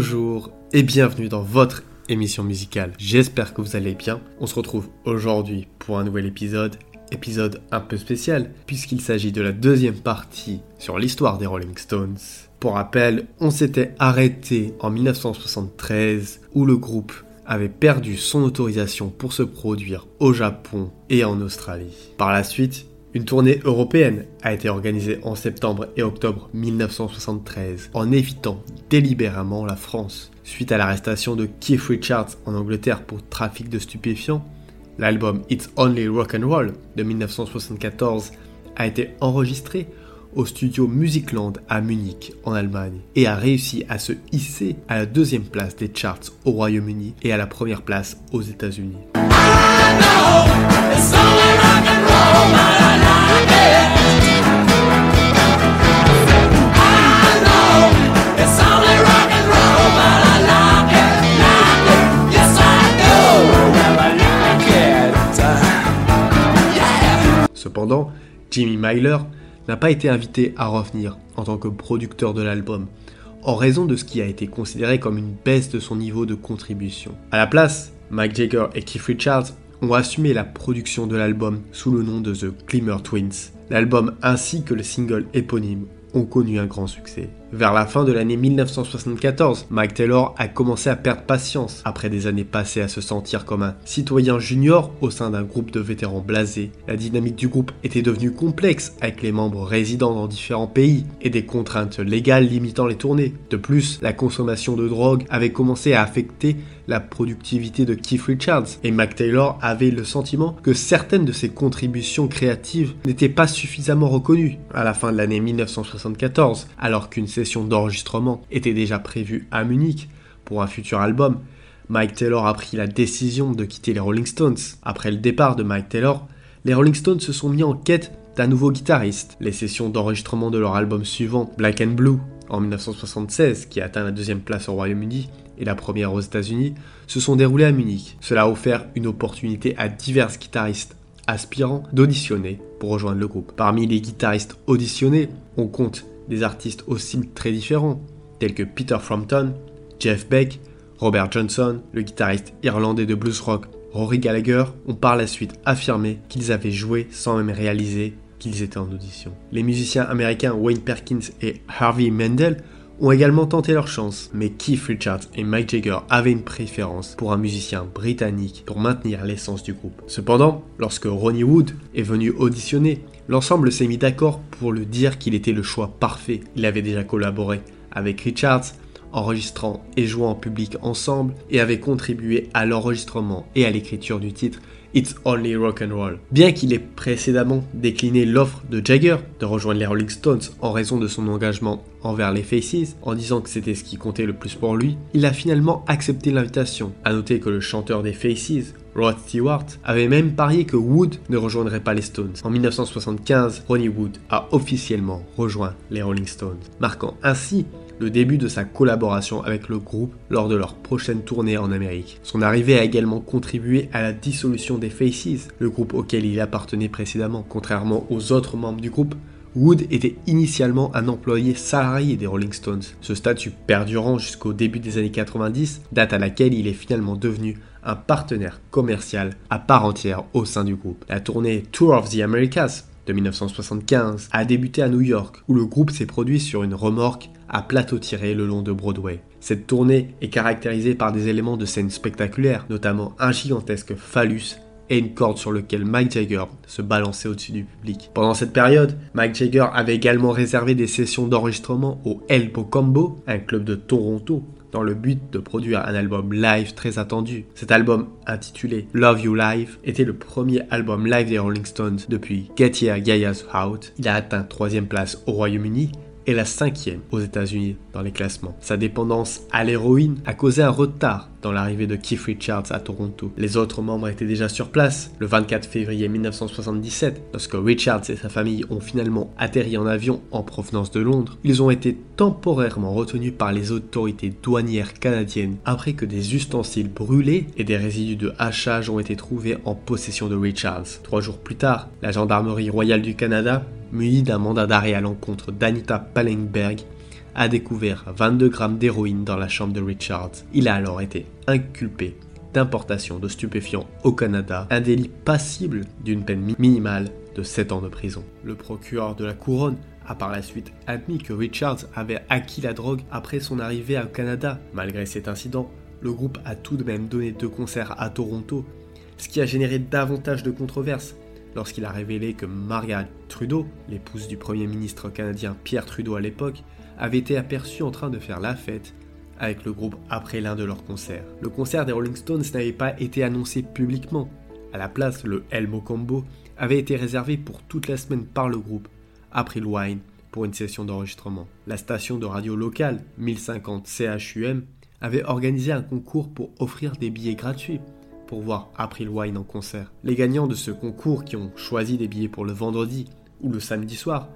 Bonjour et bienvenue dans votre émission musicale. J'espère que vous allez bien. On se retrouve aujourd'hui pour un nouvel épisode. Épisode un peu spécial puisqu'il s'agit de la deuxième partie sur l'histoire des Rolling Stones. Pour rappel, on s'était arrêté en 1973 où le groupe avait perdu son autorisation pour se produire au Japon et en Australie. Par la suite, une tournée européenne a été organisée en septembre et octobre 1973 en évitant délibérément la France. Suite à l'arrestation de Keith Richards en Angleterre pour trafic de stupéfiants, l'album It's Only Rock and Roll de 1974 a été enregistré au studio Musicland à Munich en Allemagne et a réussi à se hisser à la deuxième place des charts au Royaume-Uni et à la première place aux États-Unis. Myler n'a pas été invité à revenir en tant que producteur de l'album, en raison de ce qui a été considéré comme une baisse de son niveau de contribution. À la place, Mike Jagger et Keith Richards ont assumé la production de l'album sous le nom de The Glimmer Twins. L'album ainsi que le single éponyme ont connu un grand succès. Vers la fin de l'année 1974, Mike Taylor a commencé à perdre patience après des années passées à se sentir comme un citoyen junior au sein d'un groupe de vétérans blasés. La dynamique du groupe était devenue complexe avec les membres résidant dans différents pays et des contraintes légales limitant les tournées. De plus, la consommation de drogue avait commencé à affecter la productivité de Keith Richards et Mike Taylor avait le sentiment que certaines de ses contributions créatives n'étaient pas suffisamment reconnues. À la fin de l'année 1974, alors qu'une session d'enregistrement était déjà prévue à Munich pour un futur album, Mike Taylor a pris la décision de quitter les Rolling Stones. Après le départ de Mike Taylor, les Rolling Stones se sont mis en quête d'un nouveau guitariste. Les sessions d'enregistrement de leur album suivant, Black and Blue, en 1976, qui atteint la deuxième place au Royaume-Uni et la première aux États-Unis, se sont déroulées à Munich. Cela a offert une opportunité à divers guitaristes aspirants d'auditionner pour rejoindre le groupe. Parmi les guitaristes auditionnés, on compte des artistes styles très différents, tels que Peter Frampton, Jeff Beck, Robert Johnson, le guitariste irlandais de blues rock Rory Gallagher, ont par la suite affirmé qu'ils avaient joué sans même réaliser qu'ils étaient en audition. Les musiciens américains Wayne Perkins et Harvey Mendel ont également tenté leur chance, mais Keith Richards et Mike Jagger avaient une préférence pour un musicien britannique pour maintenir l'essence du groupe. Cependant, lorsque Ronnie Wood est venu auditionner, l'ensemble s'est mis d'accord pour le dire qu'il était le choix parfait. Il avait déjà collaboré avec Richards, enregistrant et jouant en public ensemble, et avait contribué à l'enregistrement et à l'écriture du titre It's Only Rock and Roll. Bien qu'il ait précédemment décliné l'offre de Jagger de rejoindre les Rolling Stones en raison de son engagement envers les Faces, en disant que c'était ce qui comptait le plus pour lui, il a finalement accepté l'invitation. À noter que le chanteur des Faces, Rod Stewart, avait même parié que Wood ne rejoindrait pas les Stones. En 1975, Ronnie Wood a officiellement rejoint les Rolling Stones, marquant ainsi le début de sa collaboration avec le groupe lors de leur prochaine tournée en Amérique. Son arrivée a également contribué à la dissolution des Faces, le groupe auquel il appartenait précédemment. Contrairement aux autres membres du groupe, Wood était initialement un employé salarié des Rolling Stones. Ce statut perdurant jusqu'au début des années 90, date à laquelle il est finalement devenu un partenaire commercial à part entière au sein du groupe. La tournée Tour of the Americas de 1975 a débuté à New York, où le groupe s'est produit sur une remorque à plateau tiré le long de Broadway. Cette tournée est caractérisée par des éléments de scène spectaculaires, notamment un gigantesque phallus et une corde sur laquelle Mike Jagger se balançait au-dessus du public. Pendant cette période, Mike Jagger avait également réservé des sessions d'enregistrement au Elbow Combo, un club de Toronto, dans le but de produire un album live très attendu. Cet album, intitulé Love You Live, était le premier album live des Rolling Stones depuis Get Here Gaia's Out. Il a atteint troisième place au Royaume-Uni et la cinquième aux États-Unis dans les classements. Sa dépendance à l'héroïne a causé un retard dans l'arrivée de Keith Richards à Toronto. Les autres membres étaient déjà sur place le 24 février 1977, lorsque Richards et sa famille ont finalement atterri en avion en provenance de Londres. Ils ont été temporairement retenus par les autorités douanières canadiennes après que des ustensiles brûlés et des résidus de hachage ont été trouvés en possession de Richards. Trois jours plus tard, la gendarmerie royale du Canada muni d'un mandat d'arrêt à l'encontre d'Anita Pallenberg, a découvert 22 grammes d'héroïne dans la chambre de Richards. Il a alors été inculpé d'importation de stupéfiants au Canada, un délit passible d'une peine minimale de 7 ans de prison. Le procureur de la couronne a par la suite admis que Richards avait acquis la drogue après son arrivée au Canada. Malgré cet incident, le groupe a tout de même donné deux concerts à Toronto, ce qui a généré davantage de controverses lorsqu'il a révélé que Margaret Trudeau, l'épouse du Premier ministre canadien Pierre Trudeau à l'époque, avait été aperçue en train de faire la fête avec le groupe après l'un de leurs concerts. Le concert des Rolling Stones n'avait pas été annoncé publiquement. À la place, le Elmo Combo avait été réservé pour toute la semaine par le groupe, April Wine, pour une session d'enregistrement. La station de radio locale, 1050 CHUM, avait organisé un concours pour offrir des billets gratuits pour voir April Wine en concert. Les gagnants de ce concours qui ont choisi des billets pour le vendredi ou le samedi soir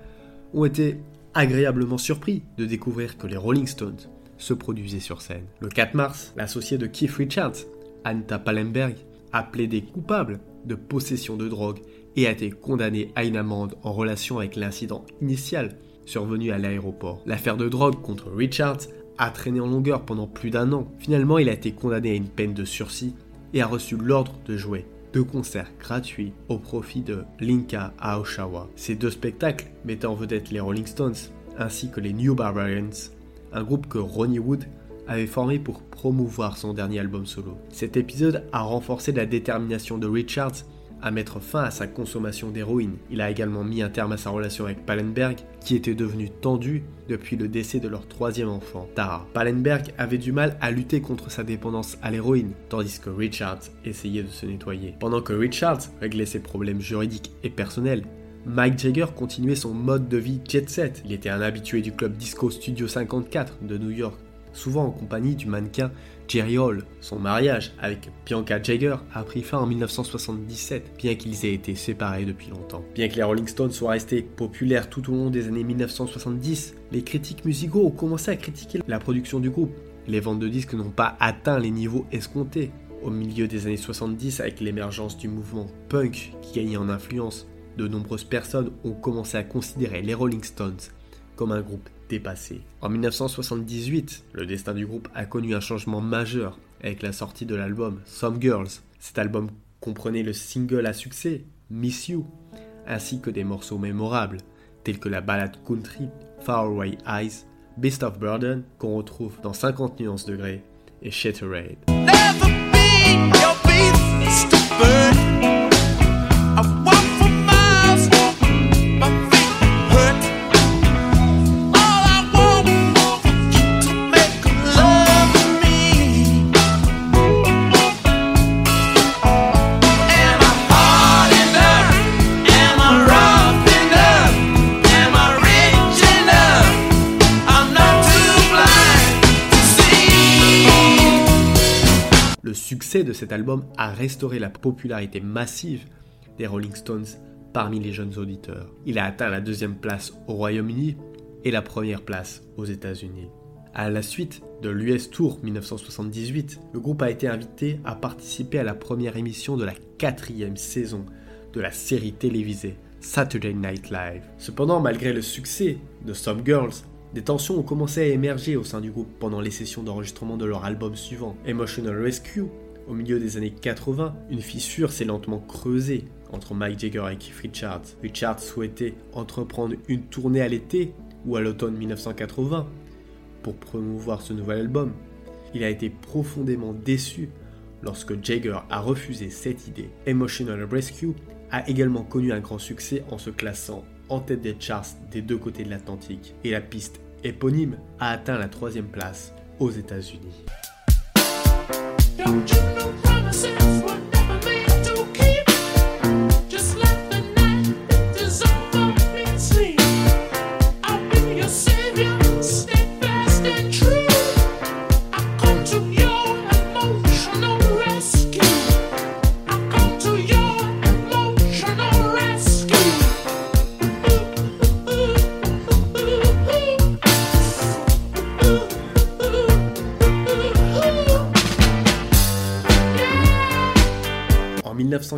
ont été agréablement surpris de découvrir que les Rolling Stones se produisaient sur scène. Le 4 mars, l'associé de Keith Richards, Anita Pallenberg, a plaidé coupable de possession de drogue et a été condamné à une amende en relation avec l'incident initial survenu à l'aéroport. L'affaire de drogue contre Richards a traîné en longueur pendant plus d'un an. Finalement, il a été condamné à une peine de sursis et a reçu l'ordre de jouer deux concerts gratuits au profit de Linka à Oshawa. Ces deux spectacles mettaient en vedette les Rolling Stones ainsi que les New Barbarians, un groupe que Ronnie Wood avait formé pour promouvoir son dernier album solo. Cet épisode a renforcé la détermination de Richards à mettre fin à sa consommation d'héroïne. Il a également mis un terme à sa relation avec Pallenberg, qui était devenue tendue depuis le décès de leur troisième enfant, Tara. Pallenberg avait du mal à lutter contre sa dépendance à l'héroïne, tandis que Richards essayait de se nettoyer. Pendant que Richards réglait ses problèmes juridiques et personnels, Mike Jagger continuait son mode de vie jet set. Il était un habitué du club Disco Studio 54 de New York, souvent en compagnie du mannequin Jerry Hall. Son mariage avec Bianca Jagger a pris fin en 1977, bien qu'ils aient été séparés depuis longtemps. Bien que les Rolling Stones soient restés populaires tout au long des années 1970, les critiques musicaux ont commencé à critiquer la production du groupe. Les ventes de disques n'ont pas atteint les niveaux escomptés. Au milieu des années 70, avec l'émergence du mouvement punk qui gagnait en influence, de nombreuses personnes ont commencé à considérer les Rolling Stones comme un groupe dépassé. En 1978, le destin du groupe a connu un changement majeur avec la sortie de l'album Some Girls. Cet album comprenait le single à succès Miss You, ainsi que des morceaux mémorables tels que la ballade country Faraway Eyes, Beast of Burden qu'on retrouve dans 50 nuances degrés et Shattered. De cet album a restauré la popularité massive des Rolling Stones parmi les jeunes auditeurs. Il a atteint la deuxième place au Royaume-Uni et la première place aux États-Unis. À la suite de l'US Tour 1978, le groupe a été invité à participer à la première émission de la quatrième saison de la série télévisée Saturday Night Live. Cependant, malgré le succès de Some Girls, des tensions ont commencé à émerger au sein du groupe pendant les sessions d'enregistrement de leur album suivant, Emotional Rescue, au milieu des années 80, une fissure s'est lentement creusée entre Mike Jagger et Keith Richards. Richards souhaitait entreprendre une tournée à l'été ou à l'automne 1980 pour promouvoir ce nouvel album. Il a été profondément déçu lorsque Jagger a refusé cette idée. Emotional Rescue a également connu un grand succès en se classant en tête des charts des deux côtés de l'Atlantique et la piste éponyme a atteint la troisième place aux États-Unis.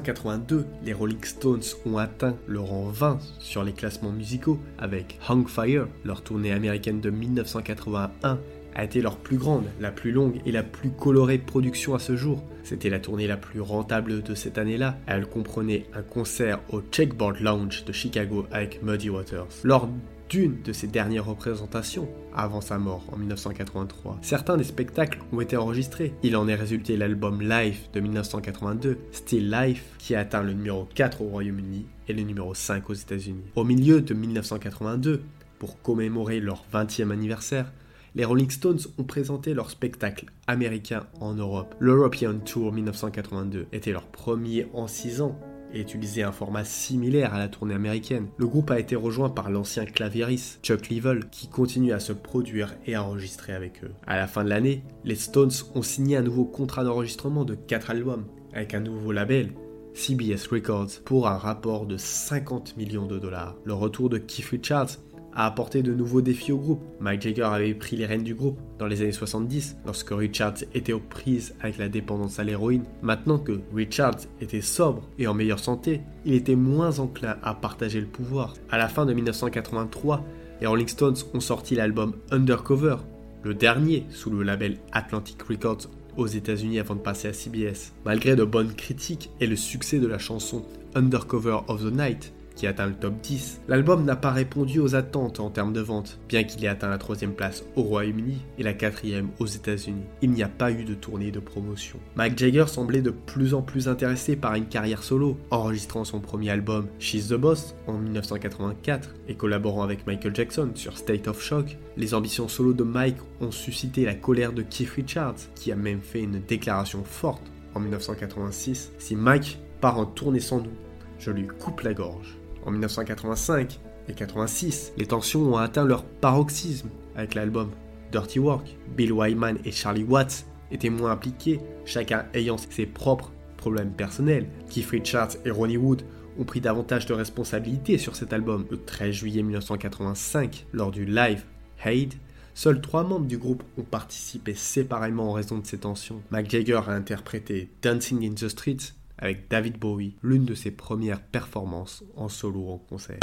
1982, les Rolling Stones ont atteint le rang 20 sur les classements musicaux avec Hang Fire, leur tournée américaine de 1981 a été leur plus grande, la plus longue et la plus colorée production à ce jour. C'était la tournée la plus rentable de cette année-là. Elle comprenait un concert au Checkboard Lounge de Chicago avec Muddy Waters. Lors d'une de ses dernières représentations, avant sa mort en 1983. Certains des spectacles ont été enregistrés. Il en est résulté l'album Live de 1982, Still Life, qui a atteint le numéro 4 au Royaume-Uni et le numéro 5 aux États-Unis. Au milieu de 1982, pour commémorer leur 20e anniversaire, les Rolling Stones ont présenté leur spectacle américain en Europe. L'European Tour 1982 était leur premier en 6 ans et utilisait un format similaire à la tournée américaine. Le groupe a été rejoint par l'ancien claviériste Chuck Leavell qui continue à se produire et à enregistrer avec eux. À la fin de l'année, les Stones ont signé un nouveau contrat d'enregistrement de 4 albums avec un nouveau label CBS Records pour un rapport de 50 millions de dollars. Le retour de Keith Richards a apporté de nouveaux défis au groupe. Mike Jagger avait pris les rênes du groupe dans les années 70 lorsque Richards était aux prises avec la dépendance à l'héroïne. Maintenant que Richards était sobre et en meilleure santé, il était moins enclin à partager le pouvoir. À la fin de 1983, les Rolling Stones ont sorti l'album Undercover, le dernier sous le label Atlantic Records aux États-Unis avant de passer à CBS. Malgré de bonnes critiques et le succès de la chanson Undercover of the Night, qui atteint le top 10. L'album n'a pas répondu aux attentes en termes de vente, bien qu'il ait atteint la troisième place au Royaume-Uni et la quatrième aux États-Unis. Il n'y a pas eu de tournée de promotion. Mike Jagger semblait de plus en plus intéressé par une carrière solo, enregistrant son premier album She's the Boss en 1984 et collaborant avec Michael Jackson sur State of Shock. Les ambitions solo de Mike ont suscité la colère de Keith Richards, qui a même fait une déclaration forte en 1986 Si Mike part en tournée sans nous, je lui coupe la gorge. En 1985 et 86, les tensions ont atteint leur paroxysme avec l'album Dirty Work. Bill Wyman et Charlie Watts étaient moins impliqués, chacun ayant ses propres problèmes personnels. Keith Richards et Ronnie Wood ont pris davantage de responsabilités sur cet album. Le 13 juillet 1985, lors du live Hate, seuls trois membres du groupe ont participé séparément en raison de ces tensions. Mick Jagger a interprété Dancing in the Streets avec David Bowie, l'une de ses premières performances en solo en concert.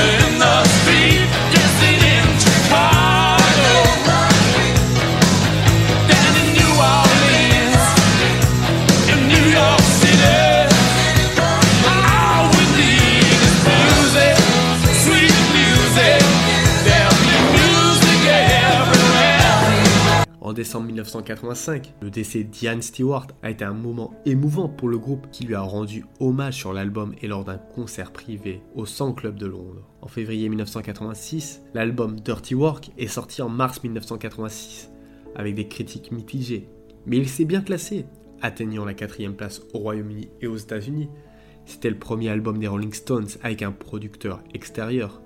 En décembre 1985, le décès d'Ian Stewart a été un moment émouvant pour le groupe qui lui a rendu hommage sur l'album et lors d'un concert privé au Sound Club de Londres. En février 1986, l'album Dirty Work est sorti en mars 1986 avec des critiques mitigées, mais il s'est bien classé, atteignant la quatrième place au Royaume-Uni et aux États-Unis. C'était le premier album des Rolling Stones avec un producteur extérieur.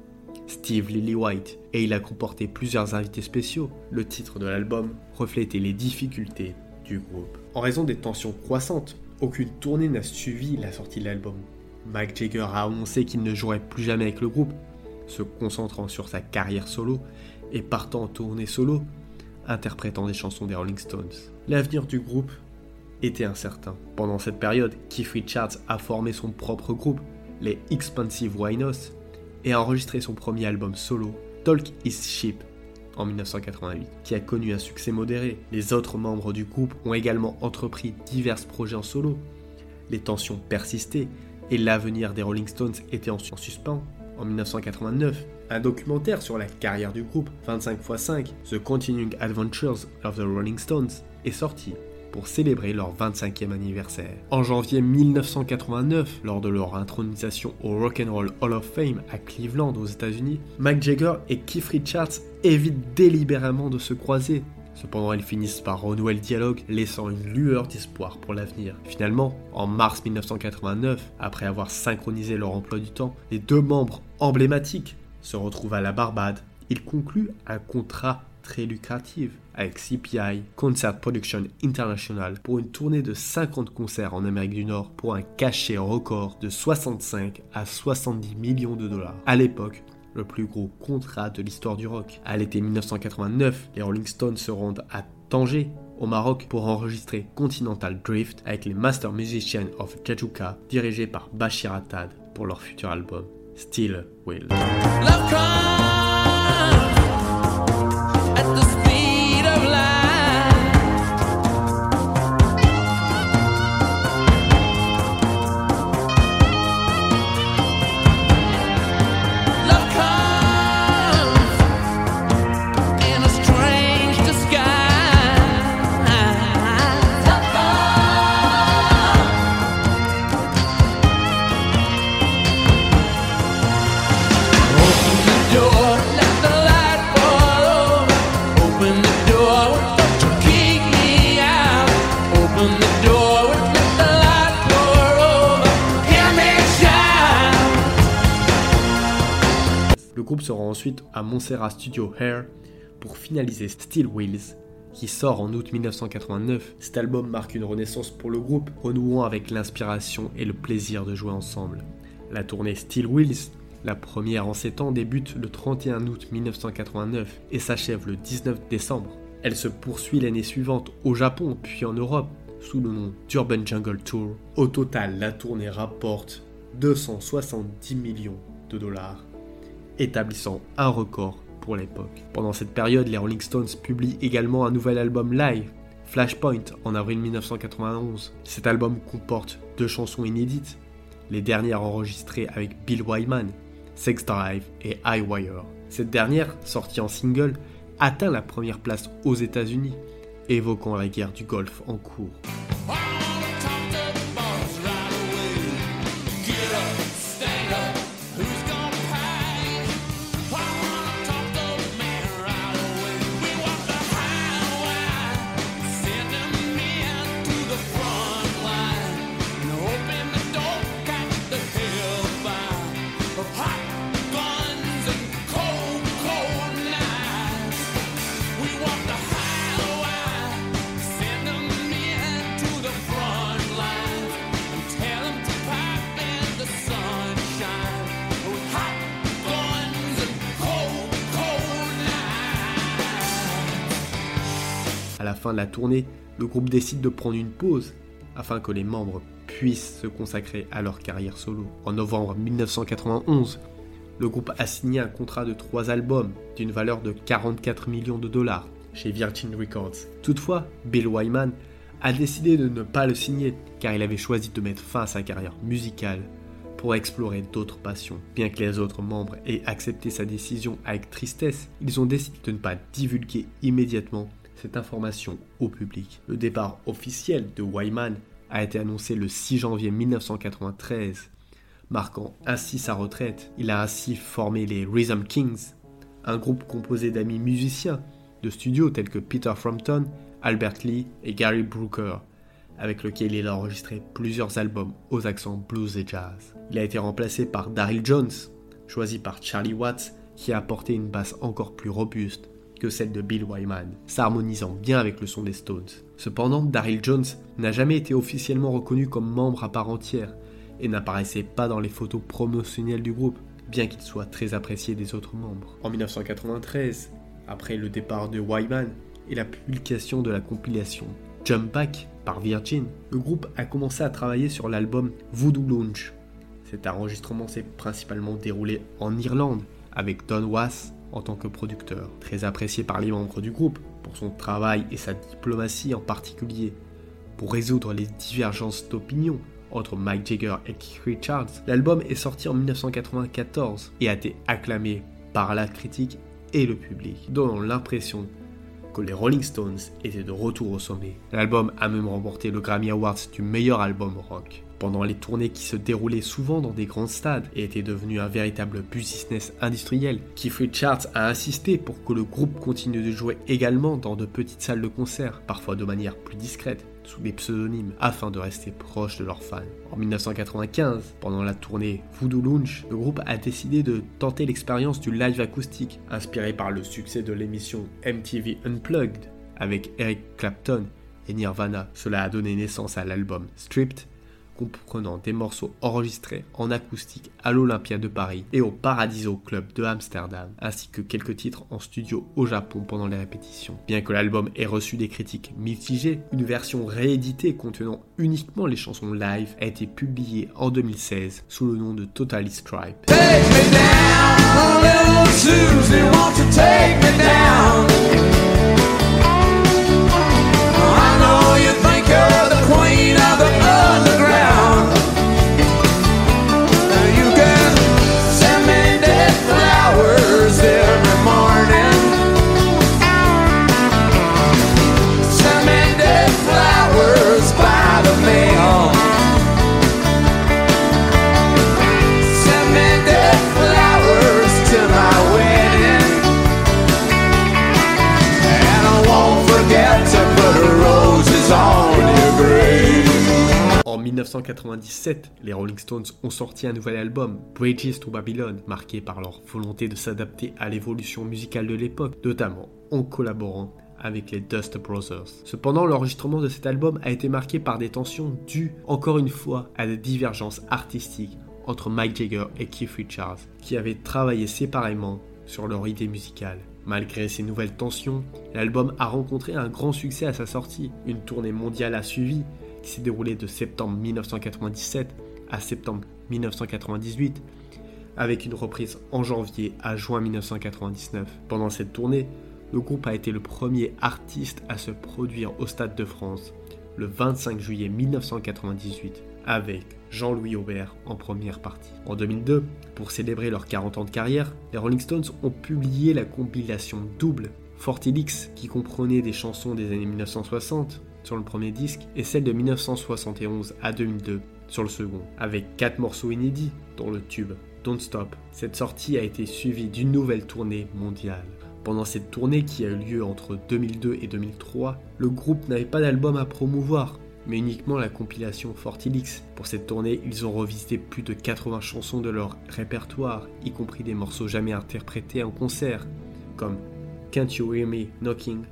Steve Lillywhite, et il a comporté plusieurs invités spéciaux. Le titre de l'album reflétait les difficultés du groupe. En raison des tensions croissantes, aucune tournée n'a suivi la sortie de l'album. Mike Jagger a annoncé qu'il ne jouerait plus jamais avec le groupe, se concentrant sur sa carrière solo et partant en tournée solo, interprétant des chansons des Rolling Stones. L'avenir du groupe était incertain. Pendant cette période, Keith Richards a formé son propre groupe, les Expensive Winos, et a enregistré son premier album solo, Talk is Cheap, en 1988, qui a connu un succès modéré. Les autres membres du groupe ont également entrepris divers projets en solo. Les tensions persistaient et l'avenir des Rolling Stones était en suspens. En 1989, un documentaire sur la carrière du groupe, 25 x 5, The Continuing Adventures of the Rolling Stones, est sorti pour célébrer leur 25e anniversaire. En janvier 1989, lors de leur intronisation au Rock and Roll Hall of Fame à Cleveland aux États-Unis, Mick Jagger et Keith Richards évitent délibérément de se croiser. Cependant, ils finissent par renouer le dialogue, laissant une lueur d'espoir pour l'avenir. Finalement, en mars 1989, après avoir synchronisé leur emploi du temps, les deux membres emblématiques se retrouvent à la Barbade. Ils concluent un contrat très lucrative avec CPI, Concert Production International, pour une tournée de 50 concerts en Amérique du Nord pour un cachet record de 65 à 70 millions de dollars. À l'époque, le plus gros contrat de l'histoire du rock. À l'été 1989, les Rolling Stones se rendent à Tanger au Maroc pour enregistrer Continental Drift avec les Master Musicians of Jajuka dirigés par Bashir Attad pour leur futur album Still Will. À Montserrat Studio Hair pour finaliser Steel Wheels, qui sort en août 1989. Cet album marque une renaissance pour le groupe, renouant avec l'inspiration et le plaisir de jouer ensemble. La tournée Steel Wheels, la première en 7 ans, débute le 31 août 1989 et s'achève le 19 décembre. Elle se poursuit l'année suivante au Japon puis en Europe sous le nom d'Urban Jungle Tour. Au total, la tournée rapporte 270 millions de dollars établissant un record pour l'époque. Pendant cette période, les Rolling Stones publient également un nouvel album live, Flashpoint, en avril 1991. Cet album comporte deux chansons inédites, les dernières enregistrées avec Bill Wyman, Sex Drive et I Wire. Cette dernière, sortie en single, atteint la première place aux États-Unis, évoquant la guerre du Golfe en cours. Fin de la tournée, le groupe décide de prendre une pause afin que les membres puissent se consacrer à leur carrière solo. En novembre 1991, le groupe a signé un contrat de trois albums d'une valeur de 44 millions de dollars chez Virgin Records. Toutefois, Bill Wyman a décidé de ne pas le signer car il avait choisi de mettre fin à sa carrière musicale pour explorer d'autres passions. Bien que les autres membres aient accepté sa décision avec tristesse, ils ont décidé de ne pas divulguer immédiatement cette information au public. Le départ officiel de Wyman a été annoncé le 6 janvier 1993, marquant ainsi sa retraite. Il a ainsi formé les Rhythm Kings, un groupe composé d'amis musiciens de studio tels que Peter Frampton, Albert Lee et Gary Brooker, avec lequel il a enregistré plusieurs albums aux accents blues et jazz. Il a été remplacé par Daryl Jones, choisi par Charlie Watts, qui a apporté une basse encore plus robuste que celle de Bill Wyman, s'harmonisant bien avec le son des Stones. Cependant, Daryl Jones n'a jamais été officiellement reconnu comme membre à part entière et n'apparaissait pas dans les photos promotionnelles du groupe, bien qu'il soit très apprécié des autres membres. En 1993, après le départ de Wyman et la publication de la compilation Jump Back par Virgin, le groupe a commencé à travailler sur l'album Voodoo Lounge. Cet enregistrement s'est principalement déroulé en Irlande avec Don Was en tant que producteur, très apprécié par les membres du groupe pour son travail et sa diplomatie en particulier, pour résoudre les divergences d'opinion entre Mike Jagger et Keith Richards. L'album est sorti en 1994 et a été acclamé par la critique et le public, donnant l'impression que les Rolling Stones étaient de retour au sommet. L'album a même remporté le Grammy Awards du meilleur album rock pendant les tournées qui se déroulaient souvent dans des grands stades et étaient devenues un véritable business industriel. Keith Richards a insisté pour que le groupe continue de jouer également dans de petites salles de concert, parfois de manière plus discrète, sous des pseudonymes, afin de rester proche de leurs fans. En 1995, pendant la tournée Voodoo Lounge, le groupe a décidé de tenter l'expérience du live acoustique, inspiré par le succès de l'émission MTV Unplugged avec Eric Clapton et Nirvana. Cela a donné naissance à l'album Stripped comprenant des morceaux enregistrés en acoustique à l'Olympia de Paris et au Paradiso Club de Amsterdam, ainsi que quelques titres en studio au Japon pendant les répétitions. Bien que l'album ait reçu des critiques mitigées, une version rééditée contenant uniquement les chansons live a été publiée en 2016 sous le nom de Totally Stripe. 1997, les Rolling Stones ont sorti un nouvel album, Bridges to Babylon, marqué par leur volonté de s'adapter à l'évolution musicale de l'époque, notamment en collaborant avec les Dust Brothers. Cependant, l'enregistrement de cet album a été marqué par des tensions dues, encore une fois, à des divergences artistiques entre Mike Jagger et Keith Richards, qui avaient travaillé séparément sur leur idée musicale. Malgré ces nouvelles tensions, l'album a rencontré un grand succès à sa sortie. Une tournée mondiale a suivi, qui s'est déroulée de septembre 1997 à septembre 1998, avec une reprise en janvier à juin 1999. Pendant cette tournée, le groupe a été le premier artiste à se produire au Stade de France le 25 juillet 1998 avec Jean-Louis Aubert en première partie. En 2002, pour célébrer leurs 40 ans de carrière, les Rolling Stones ont publié la compilation double Fortilix qui comprenait des chansons des années 1960 sur le premier disque et celle de 1971 à 2002 sur le second, avec 4 morceaux inédits dont le tube Don't Stop. Cette sortie a été suivie d'une nouvelle tournée mondiale. Pendant cette tournée qui a eu lieu entre 2002 et 2003, le groupe n'avait pas d'album à promouvoir, mais uniquement la compilation Fortilix. Pour cette tournée, ils ont revisité plus de 80 chansons de leur répertoire, y compris des morceaux jamais interprétés en concert, comme Can't You Hear Me Knocking?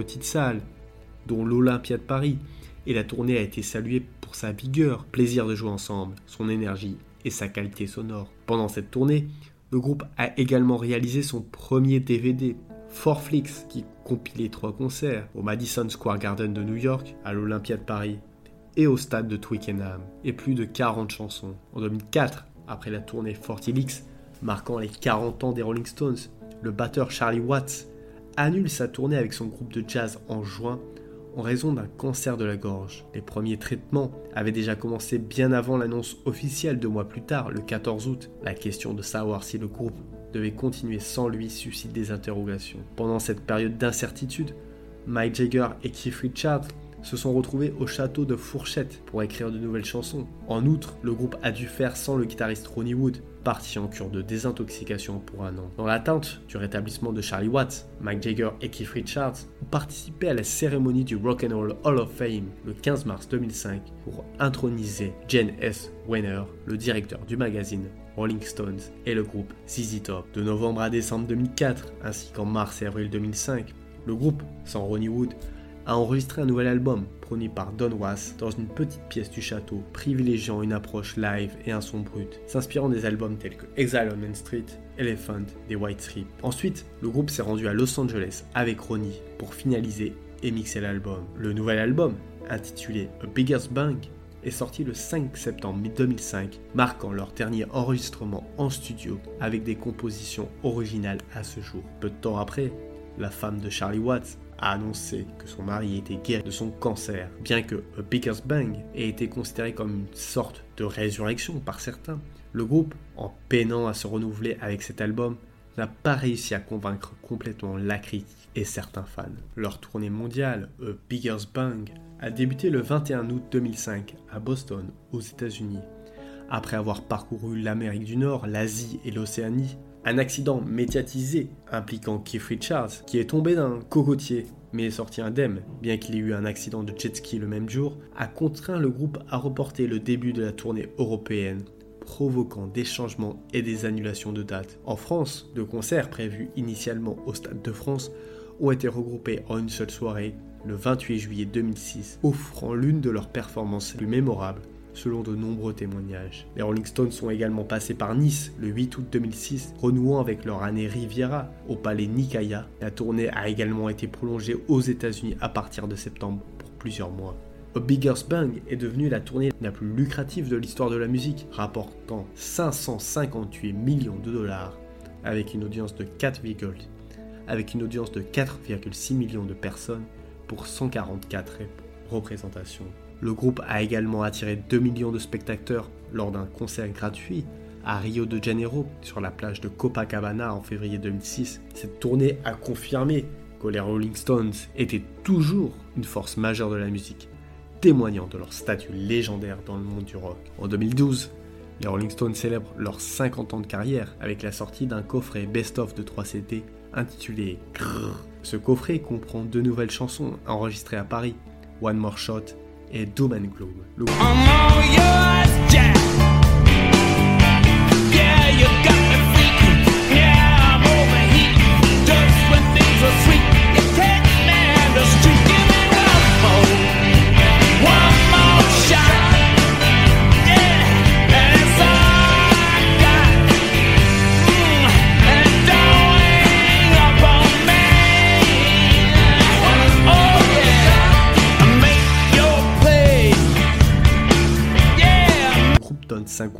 Petites salles, dont l'Olympia de Paris, et la tournée a été saluée pour sa vigueur, plaisir de jouer ensemble, son énergie et sa qualité sonore. Pendant cette tournée, le groupe a également réalisé son premier DVD, Four Flicks, qui compilait trois concerts au Madison Square Garden de New York, à l'Olympia de Paris et au stade de Twickenham, et plus de 40 chansons. En 2004, après la tournée Fortilix, marquant les 40 ans des Rolling Stones, le batteur Charlie Watts annule sa tournée avec son groupe de jazz en juin en raison d'un cancer de la gorge. Les premiers traitements avaient déjà commencé bien avant l'annonce officielle deux mois plus tard, le 14 août. La question de savoir si le groupe devait continuer sans lui suscite des interrogations. Pendant cette période d'incertitude, Mike Jagger et Keith Richards se sont retrouvés au château de Fourchette pour écrire de nouvelles chansons. En outre, le groupe a dû faire sans le guitariste Ronnie Wood, parti en cure de désintoxication pour un an. Dans l'attente du rétablissement de Charlie Watts, Mike Jagger et Keith Richards ont participé à la cérémonie du Rock and Roll Hall of Fame le 15 mars 2005 pour introniser Jen S. Wenner, le directeur du magazine Rolling Stones et le groupe ZZ Top. De novembre à décembre 2004, ainsi qu'en mars et avril 2005, le groupe, sans Ronnie Wood, a enregistré un nouvel album, produit par Don Was, dans une petite pièce du château, privilégiant une approche live et un son brut, s'inspirant des albums tels que Exile on Main Street, Elephant, des White Stripes. Ensuite, le groupe s'est rendu à Los Angeles avec Ronnie pour finaliser et mixer l'album. Le nouvel album, intitulé A Biggest Bang, est sorti le 5 septembre 2005, marquant leur dernier enregistrement en studio avec des compositions originales à ce jour. Peu de temps après, la femme de Charlie Watts a annoncé que son mari était guéri de son cancer, bien que A Bigger's Bang ait été considéré comme une sorte de résurrection par certains. Le groupe, en peinant à se renouveler avec cet album, n'a pas réussi à convaincre complètement la critique et certains fans. Leur tournée mondiale, A Bigger's Bang, a débuté le 21 août 2005 à Boston, aux États-Unis. Après avoir parcouru l'Amérique du Nord, l'Asie et l'Océanie, un accident médiatisé impliquant Keith Richards, qui est tombé d'un cocotier mais est sorti indemne, bien qu'il ait eu un accident de jet ski le même jour, a contraint le groupe à reporter le début de la tournée européenne, provoquant des changements et des annulations de dates. En France, deux concerts prévus initialement au Stade de France ont été regroupés en une seule soirée, le 28 juillet 2006, offrant l'une de leurs performances les plus mémorables selon de nombreux témoignages. Les Rolling Stones sont également passés par Nice le 8 août 2006, renouant avec leur année Riviera au palais Nikaya. La tournée a également été prolongée aux États-Unis à partir de septembre pour plusieurs mois. A Bigger's Bang est devenue la tournée la plus lucrative de l'histoire de la musique, rapportant 558 millions de dollars avec une audience de 4, avec une audience de 4,6 millions de personnes pour 144 représentations. Le groupe a également attiré 2 millions de spectateurs lors d'un concert gratuit à Rio de Janeiro sur la plage de Copacabana en février 2006. Cette tournée a confirmé que les Rolling Stones étaient toujours une force majeure de la musique, témoignant de leur statut légendaire dans le monde du rock. En 2012, les Rolling Stones célèbrent leurs 50 ans de carrière avec la sortie d'un coffret best-of de 3 CD intitulé Grrr. Ce coffret comprend deux nouvelles chansons enregistrées à Paris, One More Shot et Doom and Gloom. Le...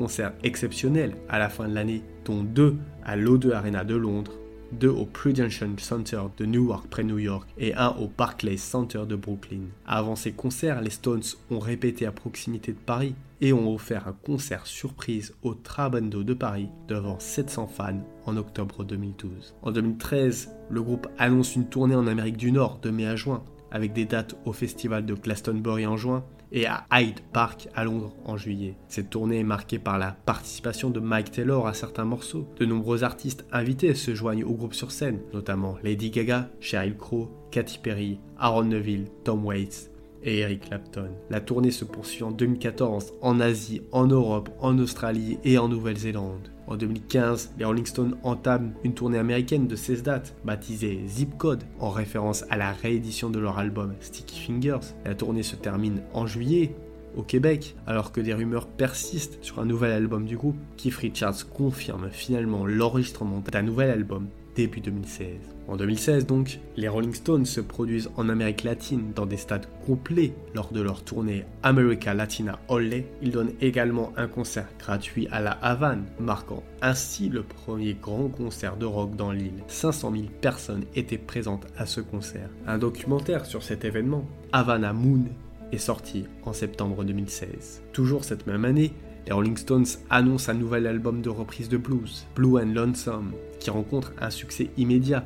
un concert exceptionnel à la fin de l'année, dont deux à l'O2 Arena de Londres, deux au Prudential Center de Newark près New York et un au Barclays Center de Brooklyn. Avant ces concerts, les Stones ont répété à proximité de Paris et ont offert un concert surprise au Trabando de Paris devant 700 fans en octobre 2012. En 2013, le groupe annonce une tournée en Amérique du Nord de mai à juin avec des dates au festival de Glastonbury en juin et à Hyde Park à Londres en juillet. Cette tournée est marquée par la participation de Mike Taylor à certains morceaux. De nombreux artistes invités se joignent au groupe sur scène, notamment Lady Gaga, Sheryl Crow, Katy Perry, Aaron Neville, Tom Waits et Eric Clapton. La tournée se poursuit en 2014 en Asie, en Europe, en Australie et en Nouvelle-Zélande. En 2015, les Rolling Stones entament une tournée américaine de 16 dates, baptisée Zip Code, en référence à la réédition de leur album Sticky Fingers. La tournée se termine en juillet au Québec, alors que des rumeurs persistent sur un nouvel album du groupe. Keith Richards confirme finalement l'enregistrement d'un nouvel album début 2016. En 2016 donc, les Rolling Stones se produisent en Amérique latine dans des stades complets lors de leur tournée America Latina Olle. Ils donnent également un concert gratuit à la Havane, marquant ainsi le premier grand concert de rock dans l'île. 500 000 personnes étaient présentes à ce concert. Un documentaire sur cet événement, Havana Moon, est sorti en septembre 2016. Toujours cette même année, les Rolling Stones annoncent un nouvel album de reprise de blues, Blue and Lonesome, qui rencontre un succès immédiat.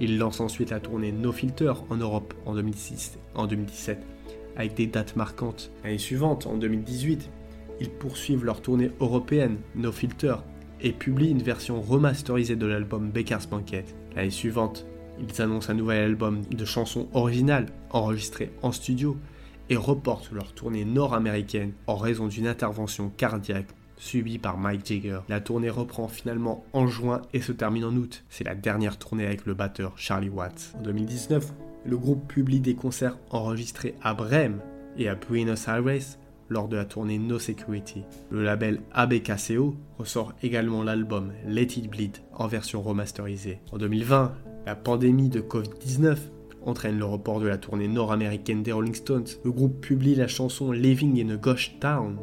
Ils lancent ensuite la tournée No Filter en Europe en 2006, en 2017, avec des dates marquantes. L'année suivante, en 2018, ils poursuivent leur tournée européenne No Filter et publient une version remasterisée de l'album Baker's Banquet. L'année suivante, ils annoncent un nouvel album de chansons originales enregistrées en studio et reportent leur tournée nord-américaine en raison d'une intervention cardiaque subie par Mike Jagger. La tournée reprend finalement en juin et se termine en août. C'est la dernière tournée avec le batteur Charlie Watts. En 2019, le groupe publie des concerts enregistrés à Brême et à Buenos Aires lors de la tournée No Security. Le label ABKCO ressort également l'album Let It Bleed en version remasterisée. En 2020, la pandémie de Covid-19 entraîne le report de la tournée nord-américaine des Rolling Stones. Le groupe publie la chanson Living in a Ghost Town,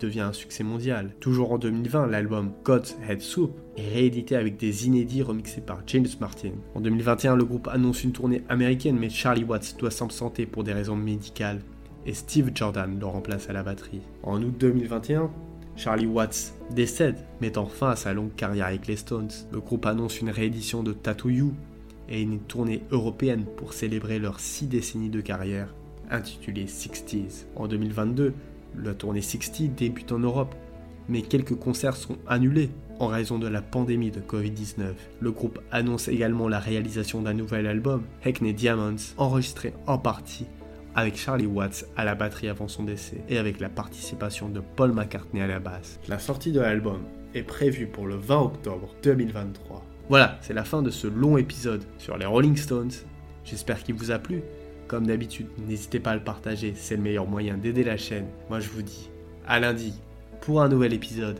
devient un succès mondial. Toujours en 2020, l'album God's Head Soup est réédité avec des inédits remixés par James Martin. En 2021, le groupe annonce une tournée américaine, mais Charlie Watts doit s'absenter pour des raisons médicales et Steve Jordan le remplace à la batterie. En août 2021, Charlie Watts décède, mettant fin à sa longue carrière avec les Stones. Le groupe annonce une réédition de Tattoo You et une tournée européenne pour célébrer leurs six décennies de carrière, intitulée 60s. En 2022, la tournée 60 débute en Europe, mais quelques concerts sont annulés en raison de la pandémie de Covid-19. Le groupe annonce également la réalisation d'un nouvel album, Hackney Diamonds, enregistré en partie avec Charlie Watts à la batterie avant son décès et avec la participation de Paul McCartney à la basse. La sortie de l'album est prévue pour le 20 octobre 2023. Voilà, c'est la fin de ce long épisode sur les Rolling Stones. J'espère qu'il vous a plu. Comme d'habitude, n'hésitez pas à le partager, c'est le meilleur moyen d'aider la chaîne. Moi je vous dis à lundi pour un nouvel épisode